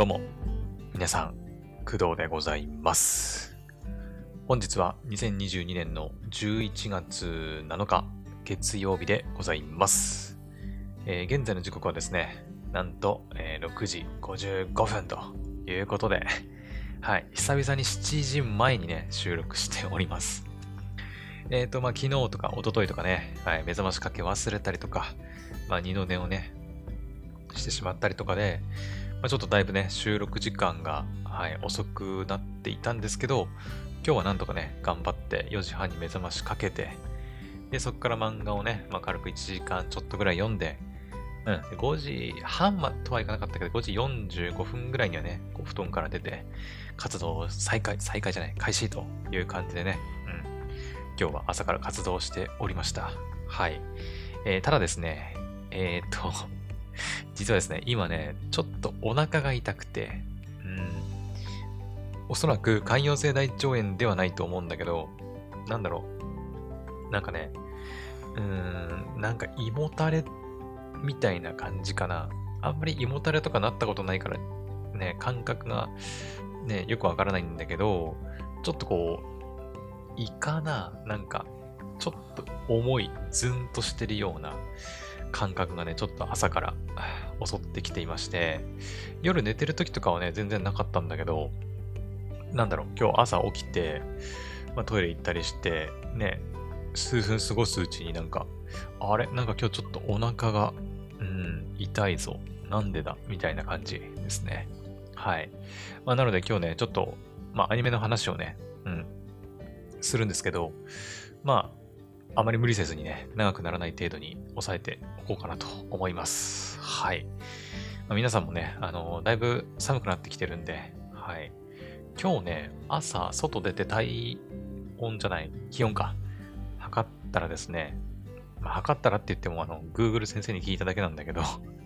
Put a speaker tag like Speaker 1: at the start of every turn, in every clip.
Speaker 1: どうも、皆さん、工藤でございます。本日は2022年の11月7日、月曜日でございます。えー現在の時刻はですね、なんと、えー6時55分ということで、はい、久々に7時前にね、収録しております。えっ、と、まあ、昨日とか一昨日とかね、はい、目覚ましかけ忘れたりとか、まあ、二の寝をね、してしまったりとかで、まあ、ちょっとだいぶね、収録時間が、はい、遅くなっていたんですけど、今日はなんとかね、頑張って4時半に目覚ましかけて、で、そこから漫画をね、まあ、軽く1時間ちょっとぐらい読んで、うん、5時半まとはいかなかったけど、5時45分ぐらいにはね、こう布団から出て、活動再開、再開じゃない、開始という感じでね、うん、今日は朝から活動しておりました。はい。えーただですね、えーと、実はですね、今ね、ちょっとお腹が痛くて、うん、おそらく潰瘍性大腸炎ではないと思うんだけど、なんだろう。なんかね、うーん、なんか胃もたれみたいな感じかな。あんまり胃もたれとかなったことないから、ね、感覚がね、よくわからないんだけど、ちょっとこう、胃かななんか、ちょっと重い、ズンとしてるような感覚がね、ちょっと朝から 襲ってきていまして、夜寝てる時とかはね、全然なかったんだけど、なんだろう、今日朝起きて、まあ、トイレ行ったりして、ね、数分過ごすうちになんか、あれ？なんか今日ちょっとお腹が、うん、痛いぞ。なんでだ？みたいな感じですね。はい。まあ、なので今日ね、ちょっと、まあ、アニメの話をね、うん、するんですけど、まあ、あまり無理せずにね、長くならない程度に抑えてこうかなと思います。はい。まあ、皆さんもね、あのだいぶ寒くなってきてるんで、はい。今日ね、朝、外出て体温じゃない、気温か、測ったらですね、まあ、測ったらって言っても、あの、Google 先生に聞いただけなんだけど、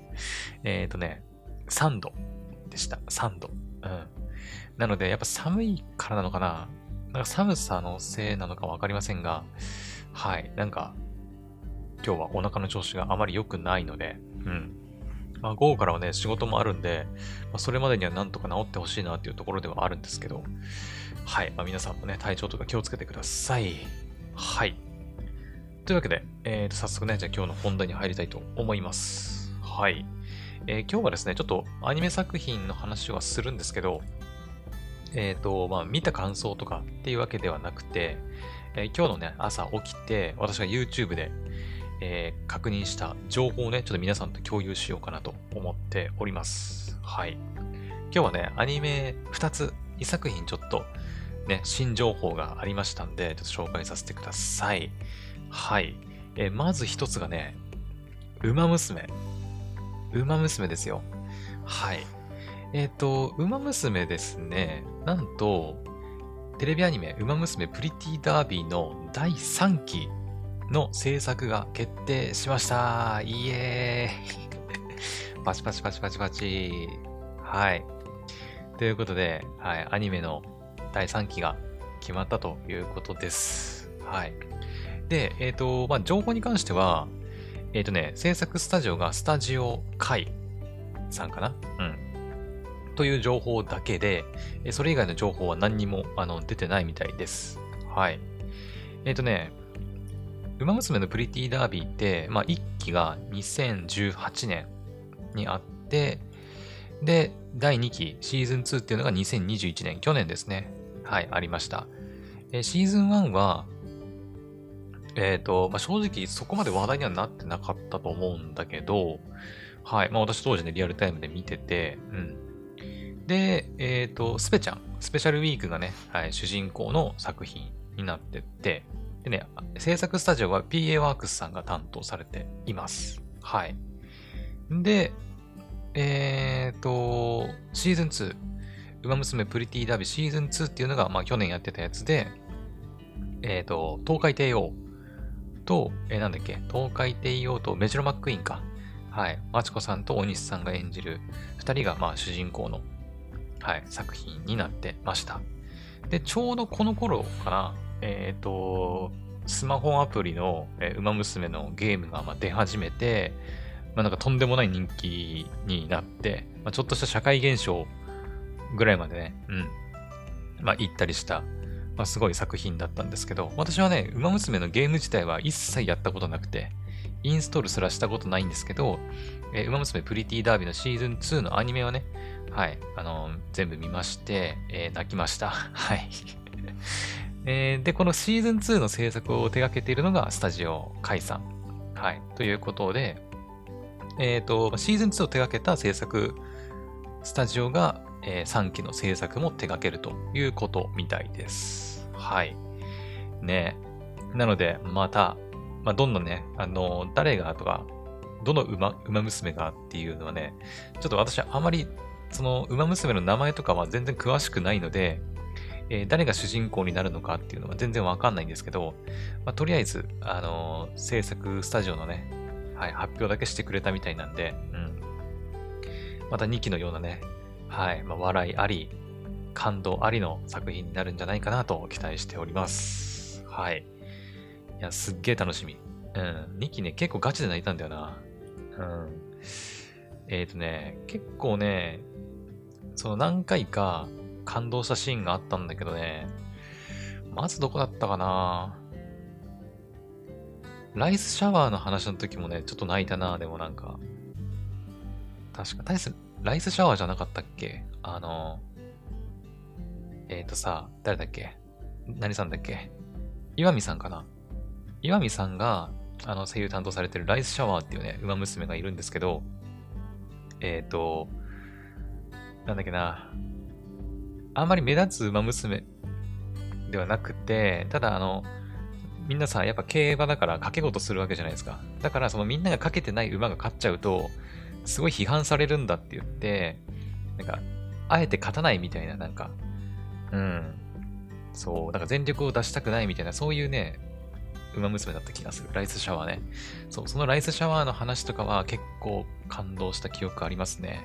Speaker 1: えっとね、3度でした。3度。うん。なので、やっぱ寒いからなのかななんか寒さのせいなのかわかりませんが、はい。なんか、今日はお腹の調子があまり良くないので、うん。まあ、午後からはね、仕事もあるんで、まあ、それまでにはなんとか治ってほしいなっていうところではあるんですけど、はい。まあ、皆さんもね、体調とか気をつけてください。はい。というわけで、えーと、早速ね、じゃあ今日の本題に入りたいと思います。はい。えー今日はですね、ちょっとアニメ作品の話はするんですけど、えっ、と、まあ、見た感想とかっていうわけではなくて、えー今日のね、朝起きて、私が YouTube で、えー確認した情報をね、ちょっと皆さんと共有しようかなと思っております。はい。今日はね、アニメ2つ、2作品ちょっとね、新情報がありましたんで、ちょっと紹介させてください。はい。えーまず一つがね、ウマ娘。ウマ娘ですよ。はい。えっ、と、ウマ娘ですね、なんと、テレビアニメ、ウマ娘プリティダービーの第3期の制作が決定しました。イエーイ パチパチパチパチパチ。はい。ということで、はい、アニメの第3期が決まったということです。はい。で、えっ、と、まあ、情報に関しては、えっ、とね、制作スタジオがスタジオ会さんかな？うん。という情報だけで、それ以外の情報は何にもあの出てないみたいです。はい。えっ、とね、ウマ娘のプリティダービーって、まあ、1期が2018年にあって、で、第2期、シーズン2っていうのが2021年、去年ですね。はい、ありました。えーシーズン1は、えっ、と、まあ、正直そこまで話題にはなってなかったと思うんだけど、はい、まあ私当時ね、リアルタイムで見てて、うん。で、えっ、と、スペちゃん、スペシャルウィークがね、はい、主人公の作品になってて、でね、制作スタジオは PA ワークスさんが担当されています。はい。で、えっ、と、シーズン2、ウマ娘プリティダービーシーズン2っていうのが、まあ去年やってたやつで、えっ、と、東海帝王と、えーなんだっけ、東海帝王とメジロマックイーンか。はい。マチコさんと大西さんが演じる二人が、まあ主人公の、はい、作品になってました。で、ちょうどこの頃かな、えっ、と、スマホアプリの、えー、ウマ娘のゲームがまあ出始めて、まあなんかとんでもない人気になって、まあ、ちょっとした社会現象ぐらいまでね、うん。まあ、行ったりした、まあ、すごい作品だったんですけど、私はね、馬娘のゲーム自体は一切やったことなくて、インストールすらしたことないんですけど、えー、馬娘プリティダービーのシーズン2のアニメはね、はい、あのー、全部見まして、えー、泣きました。はい。えー、で、このシーズン2の制作を手掛けているのがスタジオカイさん。はい。ということで、えっ、ー、と、シーズン2を手掛けた制作スタジオが、えー、3期の制作も手掛けるということみたいです。はい。ねなので、また、まあ、どんどんね、あの、誰がとか、どの馬、馬娘がっていうのはね、ちょっと私はあまり、その、馬娘の名前とかは全然詳しくないので、えー、誰が主人公になるのかっていうのは全然わかんないんですけど、まあ、とりあえず、あのー、制作スタジオのね、はい、発表だけしてくれたみたいなんで、うん。また2期のようなね、はい、まあ、笑いあり、感動ありの作品になるんじゃないかなと期待しております。はい。いや、すっげえ楽しみ。うん。2期ね、結構ガチで泣いたんだよな。うん。えっ、ー、とね、結構ね、その何回か、感動したシーンがあったんだけどね。まずどこだったかな。ライスシャワーの話の時もね、ちょっと泣いたな、でもなんか。確か、ライス、ライスシャワーじゃなかったっけ？あの、えっ、ー、とさ、誰だっけ？何さんだっけ？岩見さんかな。岩見さんが、あの、声優担当されてるライスシャワーっていうね、馬娘がいるんですけど、えっ、ー、と、なんだっけな、あんまり目立つ馬娘ではなくて、ただあの、みんなさ、やっぱ競馬だから掛け事するわけじゃないですか。だからそのみんながかけてない馬が勝っちゃうと、すごい批判されるんだって言って、なんか、あえて勝たないみたいな、なんか、うん。そう、なんか全力を出したくないみたいな、そういうね、馬娘だった気がする。ライスシャワーね。そう、そのライスシャワーの話とかは結構感動した記憶ありますね。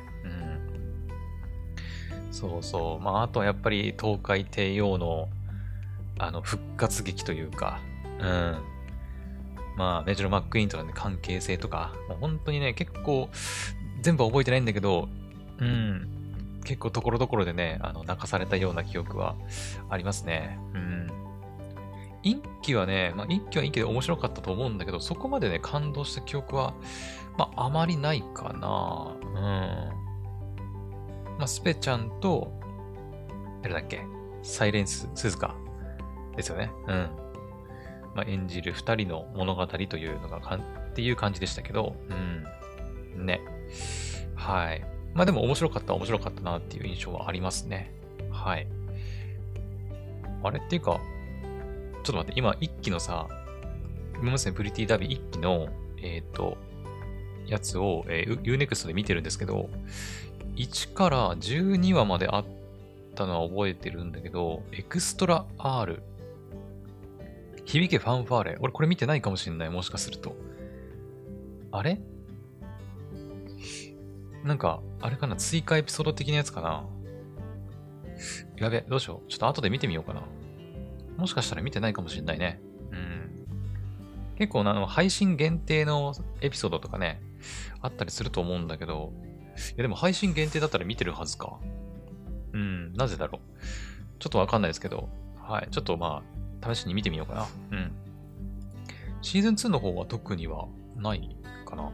Speaker 1: そうそう。まあ、あとはやっぱり東海帝王の、あの、復活劇というか、うん。まあ、メジロ・マックイーンとの、ね、関係性とか、もう本当にね、結構、全部覚えてないんだけど、うん。結構ところどころでね、あの、泣かされたような記憶はありますね。うん。一期はね、まあ、一期は一期で面白かったと思うんだけど、そこまでね、感動した記憶は、まあ、あまりないかな。うん。まあ、スペちゃんと、誰だっけ？サイレンス鈴鹿ですよね。うん。まあ、演じる二人の物語というのがかん、っていう感じでしたけど、うん。ね。はい。まあでも面白かった面白かったなっていう印象はありますね。はい。あれ？っていうか、ちょっと待って、今一期のさ、今までプリティダビー一期の、えっ、ー、と、やつを、えー、Unext で見てるんですけど、1から12話まであったのは覚えてるんだけど、エクストラ R。響けファンファーレ。俺これ見てないかもしんない。もしかすると。あれ？なんか、あれかな？追加エピソード的なやつかな？やべ、どうしよう。ちょっと後で見てみようかな。もしかしたら見てないかもしんないね。うん。結構あの、配信限定のエピソードとかね、あったりすると思うんだけど、いやでも配信限定だったら見てるはずか。うん、なぜだろう。ちょっとわかんないですけど、はい。ちょっとまあ、試しに見てみようかな。うん。シーズン2の方は特にはないかな。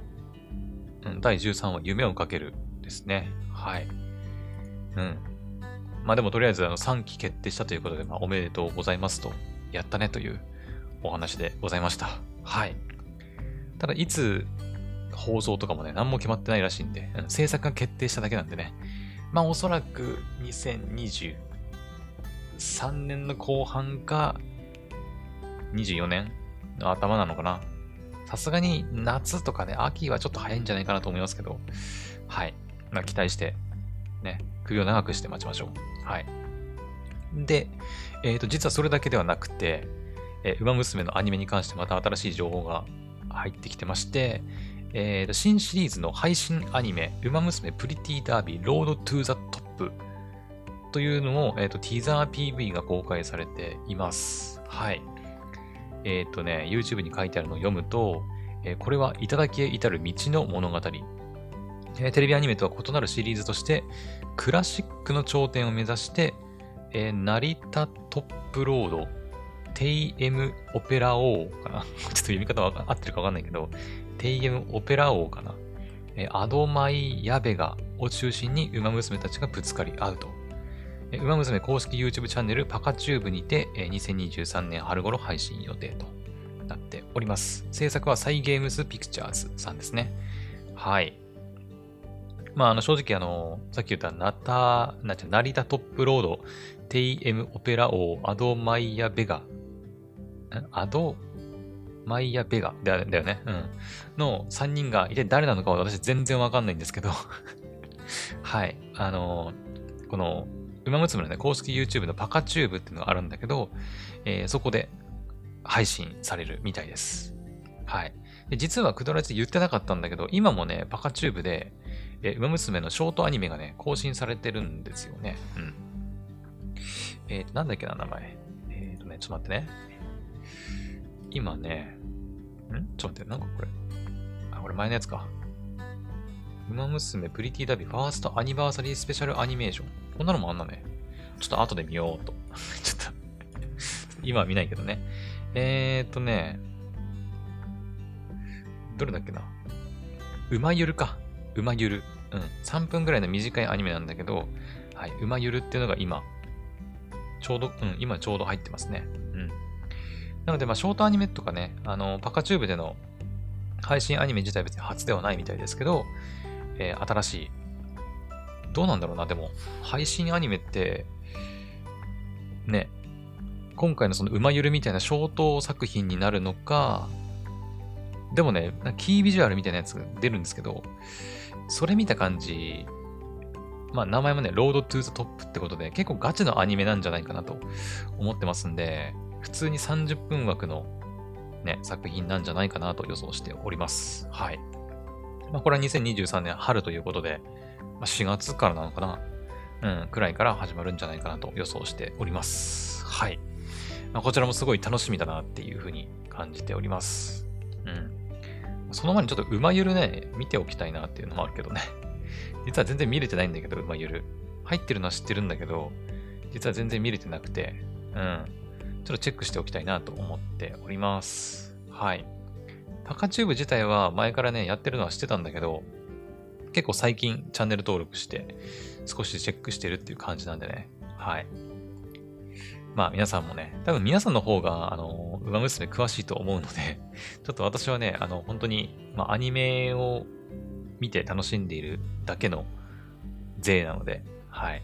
Speaker 1: うん、第13話、夢をかけるですね。はい。うん。まあでもとりあえずあの3期決定したということで、まあおめでとうございますと、やったねというお話でございました。はい。ただ、いつ放送とかもね、何も決まってないらしいんで、制作が決定しただけなんでね。まあおそらく2023年の後半か、24年の頭なのかな。さすがに夏とかね、秋はちょっと早いんじゃないかなと思いますけど、はい。まあ期待して、ね、首を長くして待ちましょう。はい。で、えっ、ー、と、実はそれだけではなくて、えー、ウマ娘のアニメに関してまた新しい情報が入ってきてまして、えー、新シリーズの配信アニメ、ウマ娘プリティーダービー road to the top というのも、えーと、ティザー PV が公開されています。はい。えっ、ー、とね、YouTube に書いてあるのを読むと、えー、これは頂へ至る道の物語。えー、テレビアニメとは異なるシリーズとして、クラシックの頂点を目指して、えー、成田トップロード、テイエムオペラ王かな ちょっと読み方は合ってるかわかんないけど、テイエムオペラ王かな？えー、アドマイヤベガを中心に馬娘たちがぶつかり合うと。えー、馬娘公式 YouTube チャンネルパカチューブにて、えー、2023年春頃配信予定となっております。制作はサイゲームスピクチャーズさんですね。はい。まあ、あの、正直あの、さっき言ったナタ、なちゃ、成田トップロード、テイエムオペラ王、アドマイヤベガ、アドマイヤベガだよね。うん。の3人が一体誰なのかは私全然わかんないんですけど はい。あのー、この、馬娘のね、公式 YouTube のパカチューブっていうのがあるんだけど、えー、そこで配信されるみたいです。はい。で実はクドラジで言ってなかったんだけど、今もね、パカチューブで、えー、ウマ娘のショートアニメがね、更新されてるんですよね。うん。えっ、ー、と、なんだっけな、名前。えっ、ー、とね、ちょっと待ってね。今ね、ん？ちょっと待って、なんかこれ。あ、これ前のやつか。ウマ娘プリティーダービー first anniversary special animation。こんなのもあんなね。ちょっと後で見ようと。ちょっと今は見ないけどね。えーっとね、どれだっけな。馬ゆるか。馬ゆる。うん。3分ぐらいの短いアニメなんだけど、はい。馬ゆるっていうのが今、ちょうど、うん、今ちょうど入ってますね。なので、まあ、ショートアニメとかね、あの、パカチューブでの配信アニメ自体別に初ではないみたいですけど、えー、新しい、どうなんだろうな、でも、配信アニメって、ね、今回のそのうまゆるみたいなショート作品になるのか、でもね、キービジュアルみたいなやつが出るんですけど、それ見た感じ、まあ名前もね、 road to the top ってことで、結構ガチのアニメなんじゃないかなと思ってますんで、普通に30分枠のね、作品なんじゃないかなと予想しております。はい。まあこれは2023年春ということで、まあ、4月からなのかなうん、くらいから始まるんじゃないかなと予想しております。はい。まあ、こちらもすごい楽しみだなっていうふうに感じております。うん。その前にちょっと馬ゆるね、見ておきたいなっていうのもあるけどね。実は全然見れてないんだけど、馬ゆる。入ってるのは知ってるんだけど、実は全然見れてなくて、うん。ちょっとチェックしておきたいなと思っております。はい。パカチューブ自体は前からね、やってるのは知ってたんだけど、結構最近チャンネル登録して、少しチェックしてるっていう感じなんでね。はい。まあ皆さんもね、多分皆さんの方が、あの、馬娘詳しいと思うのでちょっと私はね、あの、本当に、まあアニメを見て楽しんでいるだけの税なので、はい。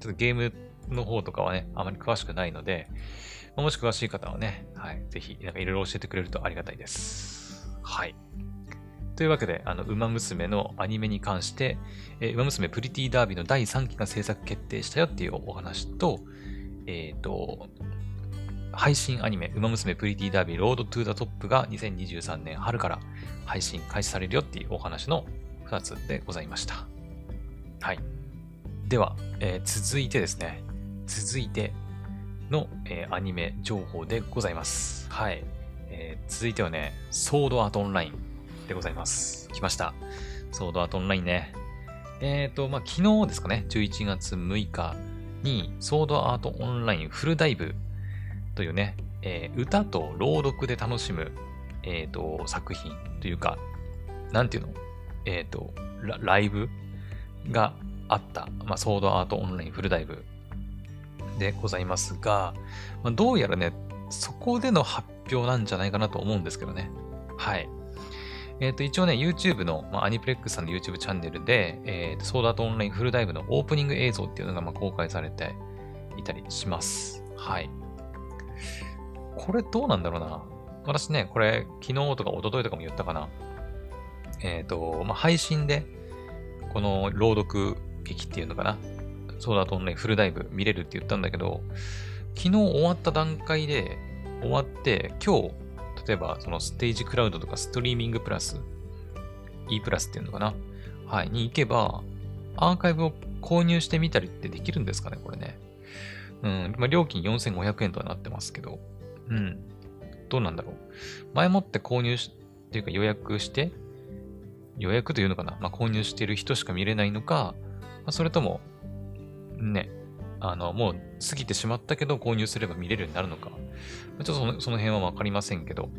Speaker 1: ちょっとゲームの方とかはね、あまり詳しくないので、もし詳しい方はね、はい、ぜひ、なんかいろいろ教えてくれるとありがたいです。はい。というわけで、あの、ウマ娘のアニメに関して、えー、ウマ娘プリティーダービーの第3期が制作決定したよっていうお話と、えっ、ー、と、配信アニメ、ウマ娘プリティーダービー road to the top が2023年春から配信開始されるよっていうお話の2つでございました。はい。では、えー、続いてですね、続いての、えー、アニメ情報でございます。はい。えー、続いてはね、ソードアートオンラインでございます。来ました。ソードアートオンラインね。えっ、ー、と、まあ、昨日ですかね、11月6日に、ソードアートオンラインフルダイブというね、えー、歌と朗読で楽しむ、えっ、ー、と、作品というか、なんていうの？えっ、とラ、ライブがあった、まあ、ソードアートオンラインフルダイブでございますが、まあ、どうやらね、そこでの発表なんじゃないかなと思うんですけどね。はい。えっ、ー、と、一応ね、YouTube の、まあ、アニプレックスさんの YouTube チャンネルで、えー、ソーダートオンラインフルダイブのオープニング映像っていうのが、まあ、公開されていたりします。はい。これどうなんだろうな。私ね、これ、昨日とか一昨日とかも言ったかな。えっ、ー、と、まあ、配信で、この朗読劇っていうのかな。ソーダートオンラインフルダイブ見れるって言ったんだけど、昨日終わった段階で、終わって、今日、例えばそのステージクラウドとかストリーミングプラス、E プラスっていうのかな？はい、に行けば、アーカイブを購入してみたりってできるんですかね、これね。うん、まあ、料金4500円とはなってますけど、うん、どうなんだろう。前もって購入し、っていうか予約して、予約というのかな？まあ、購入してる人しか見れないのか、まあ、それとも、ね、あの、もう過ぎてしまったけど購入すれば見れるようになるのか、ちょっとそのその辺はわかりませんけど、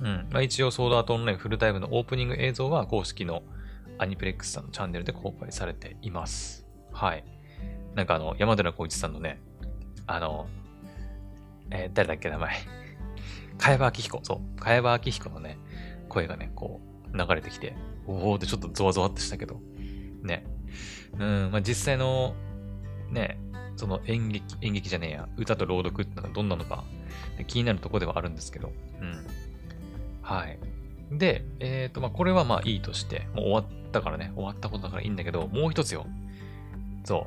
Speaker 1: うん。まあ、一応、ソードアートオンラインフルタイムのオープニング映像は公式のアニプレックスさんのチャンネルで公開されています。はい。なんかあの、山寺宏一さんのね、あの、えー、誰だっけ名前。茅場明彦。そう。茅場明彦のね、声がね、こう、流れてきて、おおってちょっとゾワゾワってしたけど、ね。うん、まあ、実際の、ね、その演劇、演劇じゃねえや、歌と朗読ってのがどんなのか、気になるとこではあるんですけど、うん。はい。で、えっ、ー、と、まあ、これはまあいいとして、もう終わったからね、終わったことだからいいんだけど、もう一つよ。そ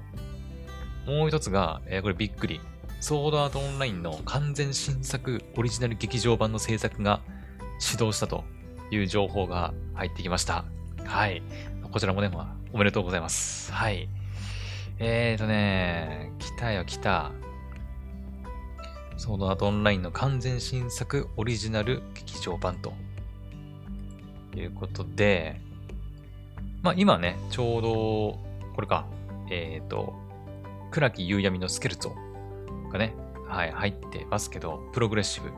Speaker 1: う。もう一つが、えー、これびっくり。ソードアートオンラインの完全新作オリジナル劇場版の制作が始動したという情報が入ってきました。はい。こちらもね、まあ、おめでとうございます。はい。えーとね、来たよ来た。ソードアートオンラインの完全新作オリジナル劇場版ということで、まあ今ね、ちょうど、これか、えっ、ー、と、倉木夕闇のスケルツォがね、はい、入ってますけど、プログレッシブ。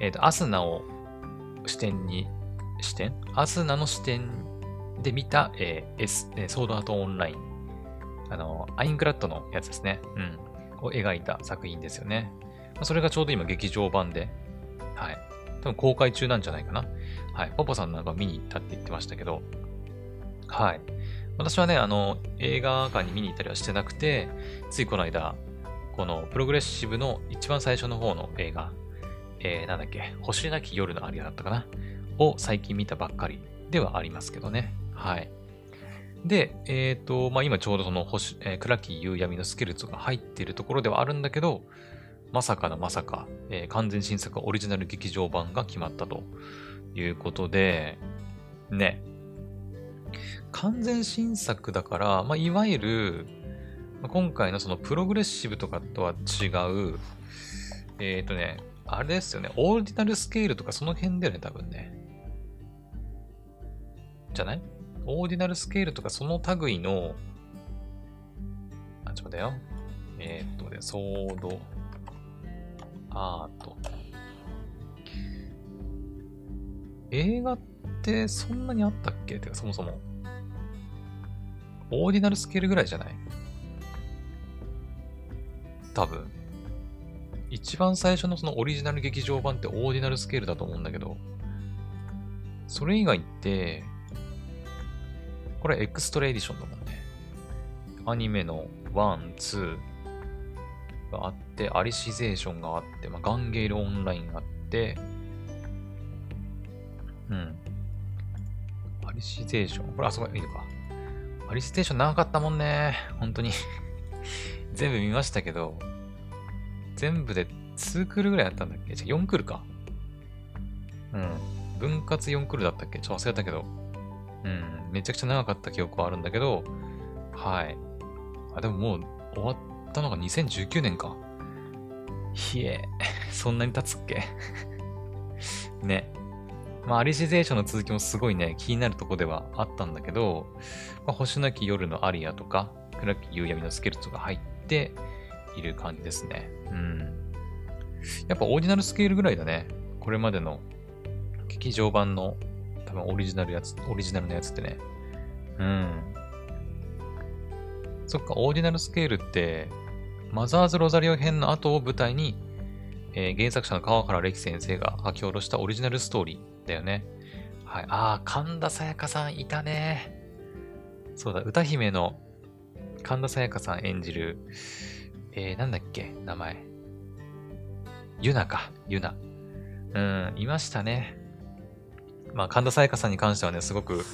Speaker 1: えっ、ー、と、アスナを視点に、視点？アスナの視点で見た、えー、S、ソードアートオンライン。あの、アインクラッドのやつですね。うん。を描いた作品ですよね。それがちょうど今劇場版で、はい。多分公開中なんじゃないかな。はい。パパさんなんか見に行ったって言ってましたけど、はい。私はね、あの、映画館に見に行ったりはしてなくて、ついこの間、このプログレッシブの一番最初の方の映画、えー、なんだっけ、星なき夜のアリアだったかな？を最近見たばっかりではありますけどね。はい。で、えっ、ー、と、まあ、今ちょうどその星、えー、クラキ夕闇のスケルツが入っているところではあるんだけど、まさかのまさか、えー、完全新作オリジナル劇場版が決まったということで、ね。完全新作だから、まあ、いわゆる、今回のそのプログレッシブとかとは違う、えっ、ー、とね、あれですよね、オーディナルスケールとかその辺だよね、多分ね。じゃない？オーディナルスケールとかその類の、あ、ちょっと待ってよ。えー、っとね、ソード、アート。映画ってそんなにあったっけ？ってか、そもそも。オーディナルスケールぐらいじゃない？多分。一番最初のそのオリジナル劇場版ってオーディナルスケールだと思うんだけど、それ以外って、これ extra edition だもんね。アニメの1、2があって、アリシゼーションがあって、まあ、ガンゲールオンラインがあって、うん。アリシゼーション。これ、あそこいいのか。アリシゼーション長かったもんね。本当に 全部見ましたけど、全部で2クールぐらいだったんだっけ？4クールか。うん。分割4クールだったっけ？ちょっと忘れたけど。うん。めちゃくちゃ長かった記憶はあるんだけど、はい。あ、でももう終わったのが2019年か。ひえ、そんなに経つっけ？ね。まあ、アリシゼーションの続きもすごいね、気になるとこではあったんだけど、まあ、星なき夜のアリアとか、暗き夕闇のスケルトが入っている感じですね。うん。やっぱオーディナルスケールぐらいだね。これまでの劇場版の多分オリジナルやつ、オリジナルのやつってね。うん。そっか、オーディナルスケールって、マザーズ・ロザリオ編の後を舞台に、えー、原作者の川原歴先生が書き下ろしたオリジナルストーリーだよね。はい。ああ、神田沙也加さんいたね。そうだ、歌姫の神田沙也加さん演じる、えー、なんだっけ、名前。ユナか、ユナ。うん、いましたね。まあ、神田沙也加さんに関してはね、すごく、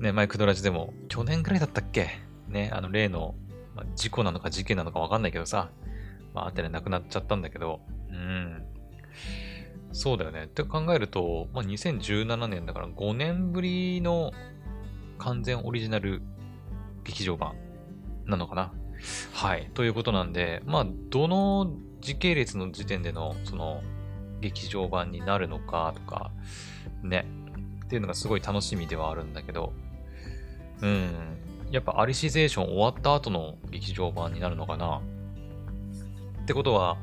Speaker 1: ね、マイクドラジでも、去年くらいだったっけ？ね、あの、例の、まあ、事故なのか事件なのかわかんないけどさ、まあ、あてね、亡くなっちゃったんだけど、うん。そうだよね。って考えると、まあ、2017年だから5年ぶりの完全オリジナル劇場版なのかな？はい。ということなんで、まあ、どの時系列の時点での、その、劇場版になるのかとか、ね。っていうのがすごい楽しみではあるんだけど、うん。やっぱアリシゼーション終わった後の劇場版になるのかなってことは、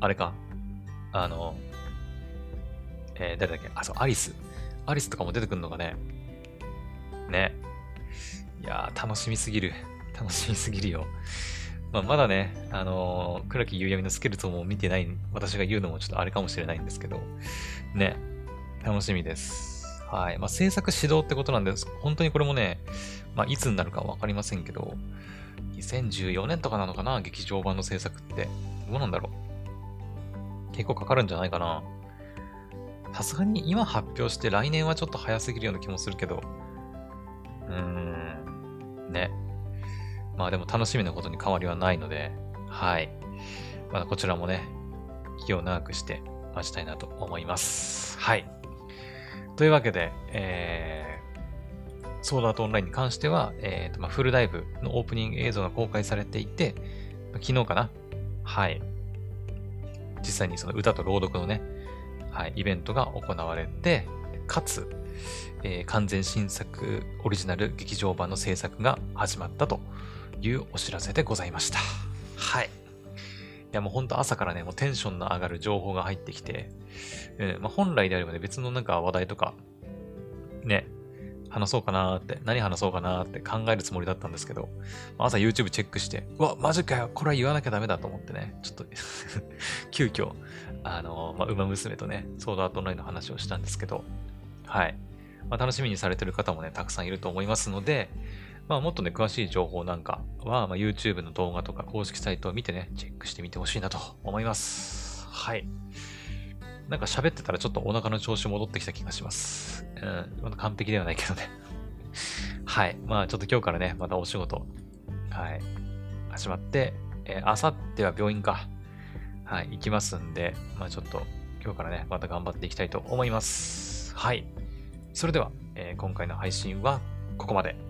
Speaker 1: あれか。あの、えー、誰だっけ？あ、そう、アリス。アリスとかも出てくるのかね。ね。いやー、楽しみすぎる。楽しみすぎるよ。まあ、まだね、あのー、倉木夕闇のスケルトンも見てない、私が言うのもちょっとあれかもしれないんですけど、ね、楽しみです。はい。まあ、制作指導ってことなんです。本当にこれもね、まあ、いつになるかわかりませんけど、2014年とかなのかな劇場版の制作って。どうなんだろう結構かかるんじゃないかなさすがに今発表して来年はちょっと早すぎるような気もするけど、うーん、ね。まあでも楽しみなことに変わりはないので、はい。まだこちらもね、気を長くして待ちたいなと思います。はい。というわけで、えー、ソードアートオンラインに関しては、えーとまあ、フルダイブのオープニング映像が公開されていて、昨日かな？はい。実際にその歌と朗読のね、はい、イベントが行われて、かつ、えー、完全新作オリジナル劇場版の制作が始まったというお知らせでございました。はい。いやもうほんと朝からね、もうテンションの上がる情報が入ってきて、えーまあ、本来であればね、別のなんか話題とか、ね、話そうかなーって、何話そうかなーって考えるつもりだったんですけど、朝 YouTube チェックして、うわ、マジかよ、これは言わなきゃダメだと思ってね、ちょっと 急遽、あの、まあ、馬娘とね、ソードアートオンラインの話をしたんですけど、はい。まあ、楽しみにされてる方もね、たくさんいると思いますので、まあ、もっとね、詳しい情報なんかは、まあ、YouTube の動画とか公式サイトを見てね、チェックしてみてほしいなと思います。はい。なんか喋ってたらちょっとお腹の調子戻ってきた気がします。うん、まだ完璧ではないけどね。はい。まあちょっと今日からね、またお仕事、はい、始まって、えー、あさっては病院か。はい、行きますんで、まあちょっと今日からね、また頑張っていきたいと思います。はい。それでは、えー、今回の配信はここまで。